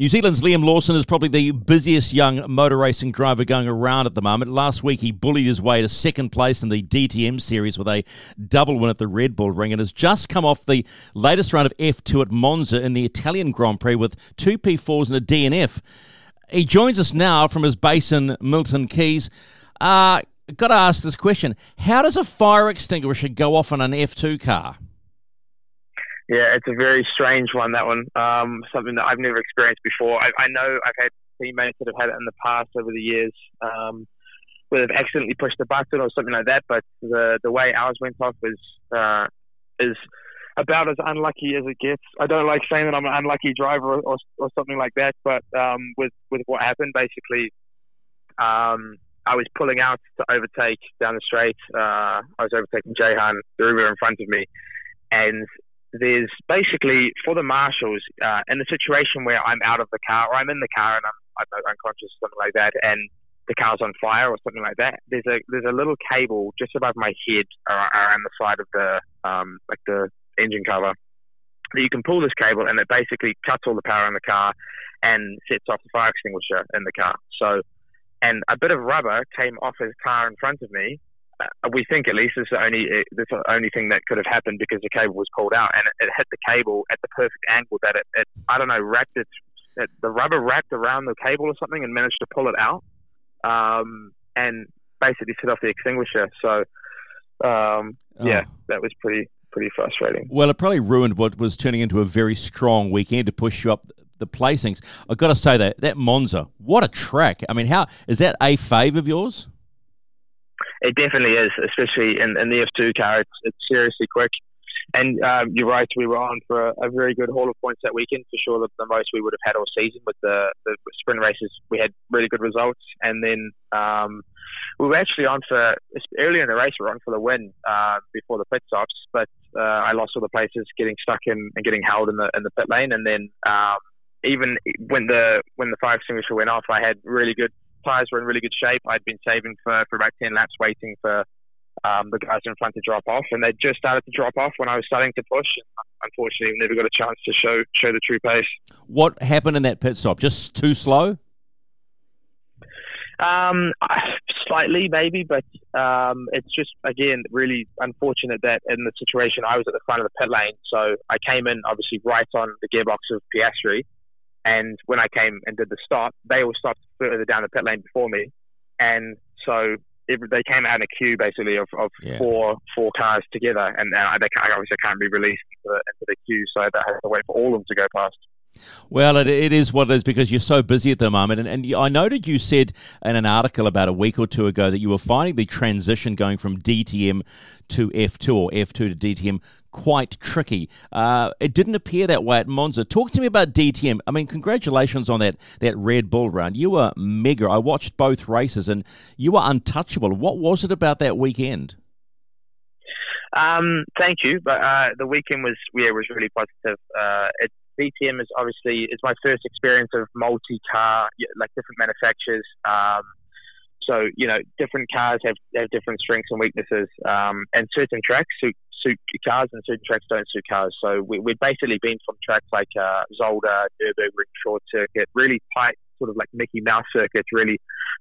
New Zealand's Liam Lawson is probably the busiest young motor racing driver going around at the moment. Last week, he bullied his way to second place in the DTM series with a double win at the Red Bull Ring and has just come off the latest round of F2 at Monza in the Italian Grand Prix with two P4s and a DNF. He joins us now from his base in Milton Keynes. Uh, got to ask this question How does a fire extinguisher go off on an F2 car? Yeah, it's a very strange one. That one, um, something that I've never experienced before. I, I know I've had teammates that have had it in the past over the years, um, where they've accidentally pushed the button or something like that. But the the way ours went off is uh, is about as unlucky as it gets. I don't like saying that I'm an unlucky driver or, or, something like that, but um, with with what happened, basically, um, I was pulling out to overtake down the straight. Uh, I was overtaking Jehan, the river in front of me, and there's basically for the marshals uh, in the situation where I'm out of the car or I'm in the car and I'm, I'm unconscious or something like that, and the car's on fire or something like that. There's a there's a little cable just above my head around the side of the um, like the engine cover that you can pull this cable and it basically cuts all the power in the car and sets off the fire extinguisher in the car. So, and a bit of rubber came off his car in front of me we think at least it's the only uh, it's the only thing that could have happened because the cable was pulled out and it, it hit the cable at the perfect angle that it, it I don't know wrapped it, it, the rubber wrapped around the cable or something and managed to pull it out um, and basically set off the extinguisher. So um, oh. yeah, that was pretty pretty frustrating. Well, it probably ruined what was turning into a very strong weekend to push you up the placings. I've got to say that that Monza, what a track! I mean, how is that a fave of yours? It definitely is, especially in, in the F2 car. It's, it's seriously quick. And um, you're right, we were on for a, a, very good haul of points that weekend, for sure, the, the most we would have had all season with the, the sprint races. We had really good results. And then um, we were actually on for, earlier in the race, we were on for the win uh, before the pit stops, but uh, I lost all the places, getting stuck in and getting held in the, in the pit lane. And then um, even when the, when the fire extinguisher went off, I had really good tyres were in really good shape. I'd been saving for, for about 10 laps waiting for um, the guys in front to drop off, and they just started to drop off when I was starting to push. Unfortunately, never got a chance to show show the true pace. What happened in that pit stop? Just too slow? Um, slightly, maybe, but um, it's just again really unfortunate that in the situation I was at the front of the pit lane, so I came in obviously right on the gearbox of Piastri, and when I came and did the stop, they all stopped further down the pit lane before me. And so it, they came out in a queue basically of, of yeah. four four cars together, and uh, they obviously can't be released into the, into the queue, so they have to wait for all of them to go past. Well, it, it is what it is because you're so busy at the moment. And, and I noted you said in an article about a week or two ago that you were finding the transition going from DTM to F2 or F2 to DTM quite tricky. Uh, it didn't appear that way at Monza. Talk to me about DTM. I mean, congratulations on that, that Red Bull run. You were mega. I watched both races and you were untouchable. What was it about that weekend? Um, thank you. But uh, the weekend was yeah was really positive. Uh, it, DTM is obviously it's my first experience of multi-car, like different manufacturers. Um, so you know, different cars have, have different strengths and weaknesses, um, and certain tracks suit, suit cars and certain tracks don't suit cars. So we, we've basically been from tracks like uh, Zolder, Nürburgring Short Circuit, really tight, sort of like Mickey Mouse circuits, really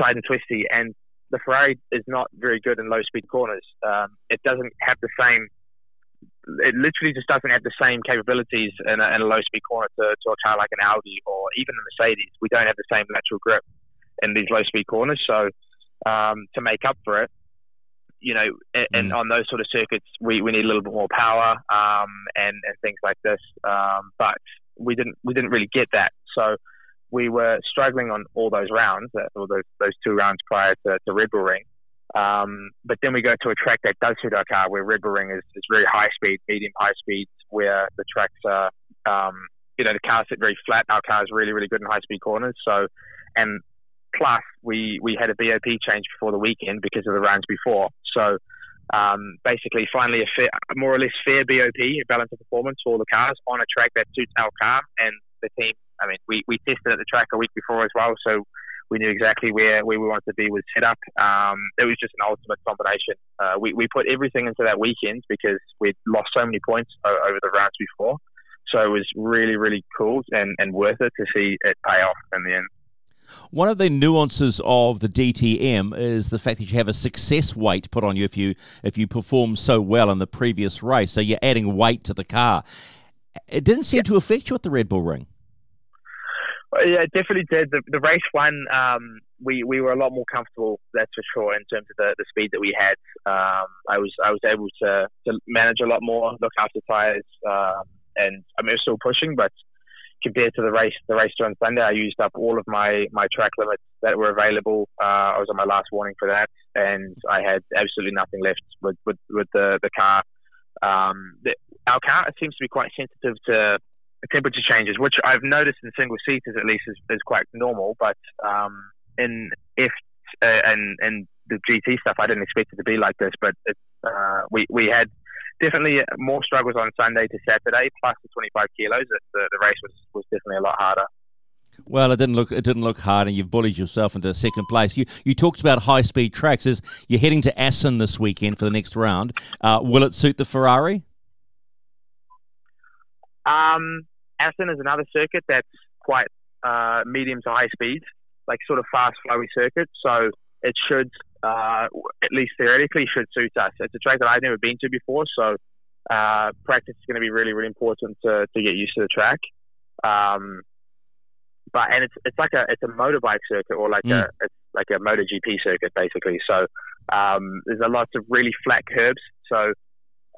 tight and twisty. And the Ferrari is not very good in low speed corners. Um, it doesn't have the same it literally just doesn't have the same capabilities in a, in a low speed corner to, to a car like an Audi or even a Mercedes. We don't have the same lateral grip in these low speed corners. So um, to make up for it, you know, and, and, mm. on those sort of circuits, we, we need a little bit more power um, and, and things like this. Um, but we didn't we didn't really get that. So we were struggling on all those rounds, uh, or those those two rounds prior to, to Red Bull Ring. Um, but then we go to a track that does suit our car, where Red Bull Ring is, is very high speed, medium high speeds, where the tracks are, um, you know, the cars sit very flat. Our car is really, really good in high speed corners. So, and plus we we had a BOP change before the weekend because of the rounds before. So um, basically, finally a fair, more or less fair BOP, balance of performance for all the cars on a track that suits our car and the team. I mean, we, we tested at the track a week before as well, so we knew exactly where, where we wanted to be with setup. Um, it was just an ultimate combination. Uh, we, we put everything into that weekend because we'd lost so many points over the rounds before. So it was really, really cool and, and worth it to see it pay off in the end. One of the nuances of the DTM is the fact that you have a success weight put on you if you if you perform so well in the previous race. So you're adding weight to the car. It didn't seem yeah. to affect you at the Red Bull Ring. Yeah, it definitely did. The, the race one, um, we we were a lot more comfortable. That's for sure in terms of the, the speed that we had. Um, I was I was able to, to manage a lot more, look after tires, um, and I mean, we still pushing, but compared to the race, the race on Sunday, I used up all of my, my track limits that were available. Uh, I was on my last warning for that, and I had absolutely nothing left with, with, with the, the car. Um, the, our car seems to be quite sensitive to temperature changes, which I've noticed in single seaters at least is, is quite normal, but um, in F uh, and and the GT stuff, I didn't expect it to be like this. But it, uh, we we had definitely more struggles on Sunday to Saturday, plus the 25 kilos. The, the race was, was definitely a lot harder. Well, it didn't look it didn't look hard, and you've bullied yourself into second place. You you talked about high speed tracks. Is you're heading to Assen this weekend for the next round? Uh, will it suit the Ferrari? Um, Assen is another circuit that's quite uh, medium to high speed, like sort of fast flowy circuit. So it should uh, at least theoretically, should suit us. It's a track that I've never been to before, so uh, practice is going to be really, really important to, to get used to the track. Um, but and it's it's like a it's a motorbike circuit or like mm. a it's like a MotoGP circuit basically. So um, there's a lot of really flat curbs. So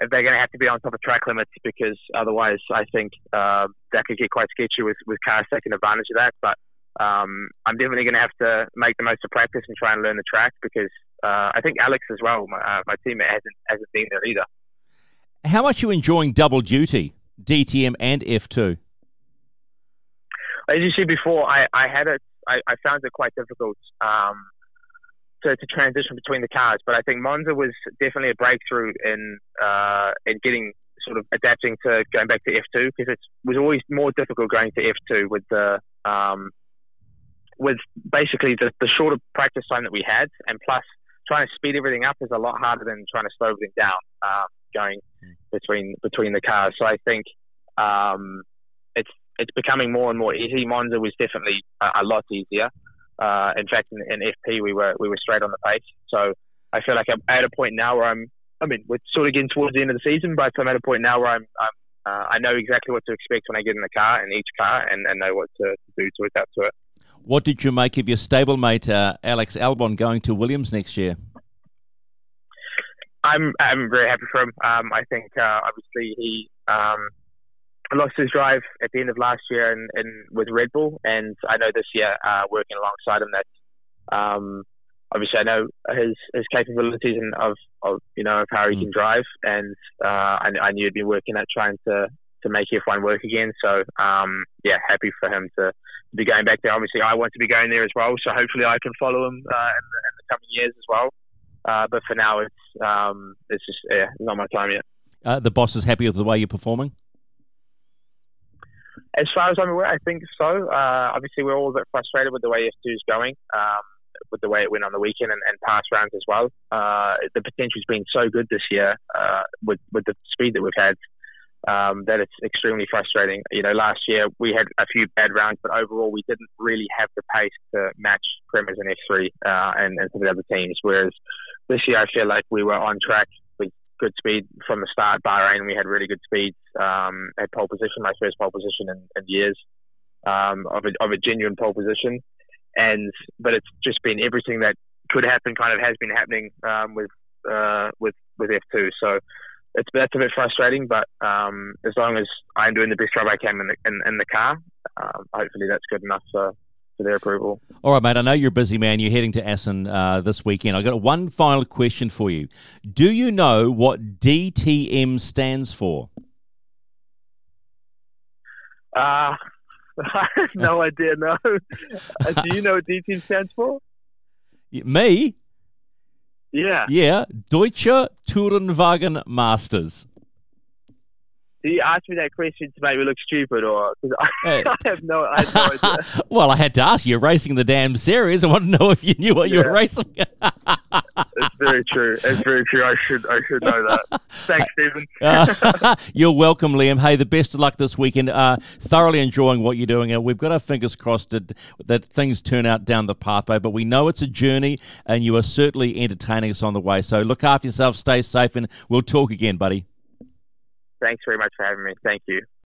they're going to have to be on top of track limits because otherwise, I think uh, that could get quite sketchy with with cars taking advantage of that. But um, I'm definitely going to have to make the most of practice and try and learn the track because uh, I think Alex as well, my, uh, my teammate, hasn't hasn't been there either. How much are you enjoying double duty, DTM and F2? As you see before, I, I had it. I, I found it quite difficult um, to, to transition between the cars, but I think Monza was definitely a breakthrough in uh, in getting sort of adapting to going back to F2 because it was always more difficult going to F2 with the um, with basically the, the shorter practice time that we had, and plus trying to speed everything up is a lot harder than trying to slow everything down um, going between between the cars. So I think um, it's it's becoming more and more easy. Monza was definitely a, a lot easier. Uh, in fact, in, in, FP we were we were straight on the pace. So I feel like I'm at a point now where I'm. I mean, we're sort of getting towards the end of the season, but I'm at a point now where I'm. I'm uh, I know exactly what to expect when I get in the car in each car, and, and know what to, to do to adapt to it. What did you make of your stablemate uh, Alex Albon going to Williams next year? I'm I'm very happy for him. Um, I think uh, obviously he um, lost his drive at the end of last year and, and with Red Bull, and I know this year uh, working alongside him that um, obviously I know his his capabilities and of, of you know of how he mm. can drive, and uh, I, I, knew he'd been working at trying to to make F1 work again. So um, yeah, happy for him to to be going back there. Obviously, I want to be going there as well, so hopefully I can follow him uh, in, the, in, the, coming years as well. Uh, but for now, it's um, it's just yeah, not my time yet. Uh, the boss is happy with the way you're performing. As far as I'm aware, I think so. Uh, obviously, we're all a bit frustrated with the way F2 is going, um, with the way it went on the weekend and, and past rounds as well. Uh, the potential's been so good this year uh, with with the speed that we've had um, that it's extremely frustrating. You know, last year we had a few bad rounds, but overall we didn't really have the pace to match Premas and F3 uh, and, and some of the other teams. Whereas this year I feel like we were on track good speed from the start. Bahrain we had really good speeds. Um, had pole position, my first pole position in, in years um, of, a, of a genuine pole position. And but it's just been everything that could happen kind of has been happening um, with uh, with with F2. So it's that's a bit frustrating, but um, as long as I'm doing the best job I can in the, in, in the car, um, hopefully that's good enough for, for their approval. All right, mate. I know you're a busy man. You're heading to Assen uh, this weekend. I've got one final question for you. Do you know what DTM stands for? Uh, I have no idea. No. Uh, do you know what DTM stands for? Me? Yeah. Yeah. Deutsche Tourenwagen Masters. Do you ask me that question to make me look stupid, or because I, Hey. I have no, I have no idea. well, I had to ask you. You're racing the damn series. I want to know if you knew what you were racing. It's very true. It's very true. I should, I should know that. Thanks, Stephen. Uh, you're welcome, Liam. Hey, the best of luck this weekend. Uh, thoroughly enjoying what you're doing. Uh, we've got our fingers crossed that, that things turn out down the pathway, but we know it's a journey, and you are certainly entertaining us on the way. So look after yourself, stay safe, and we'll talk again, buddy. Thanks very much for having me. Thank you.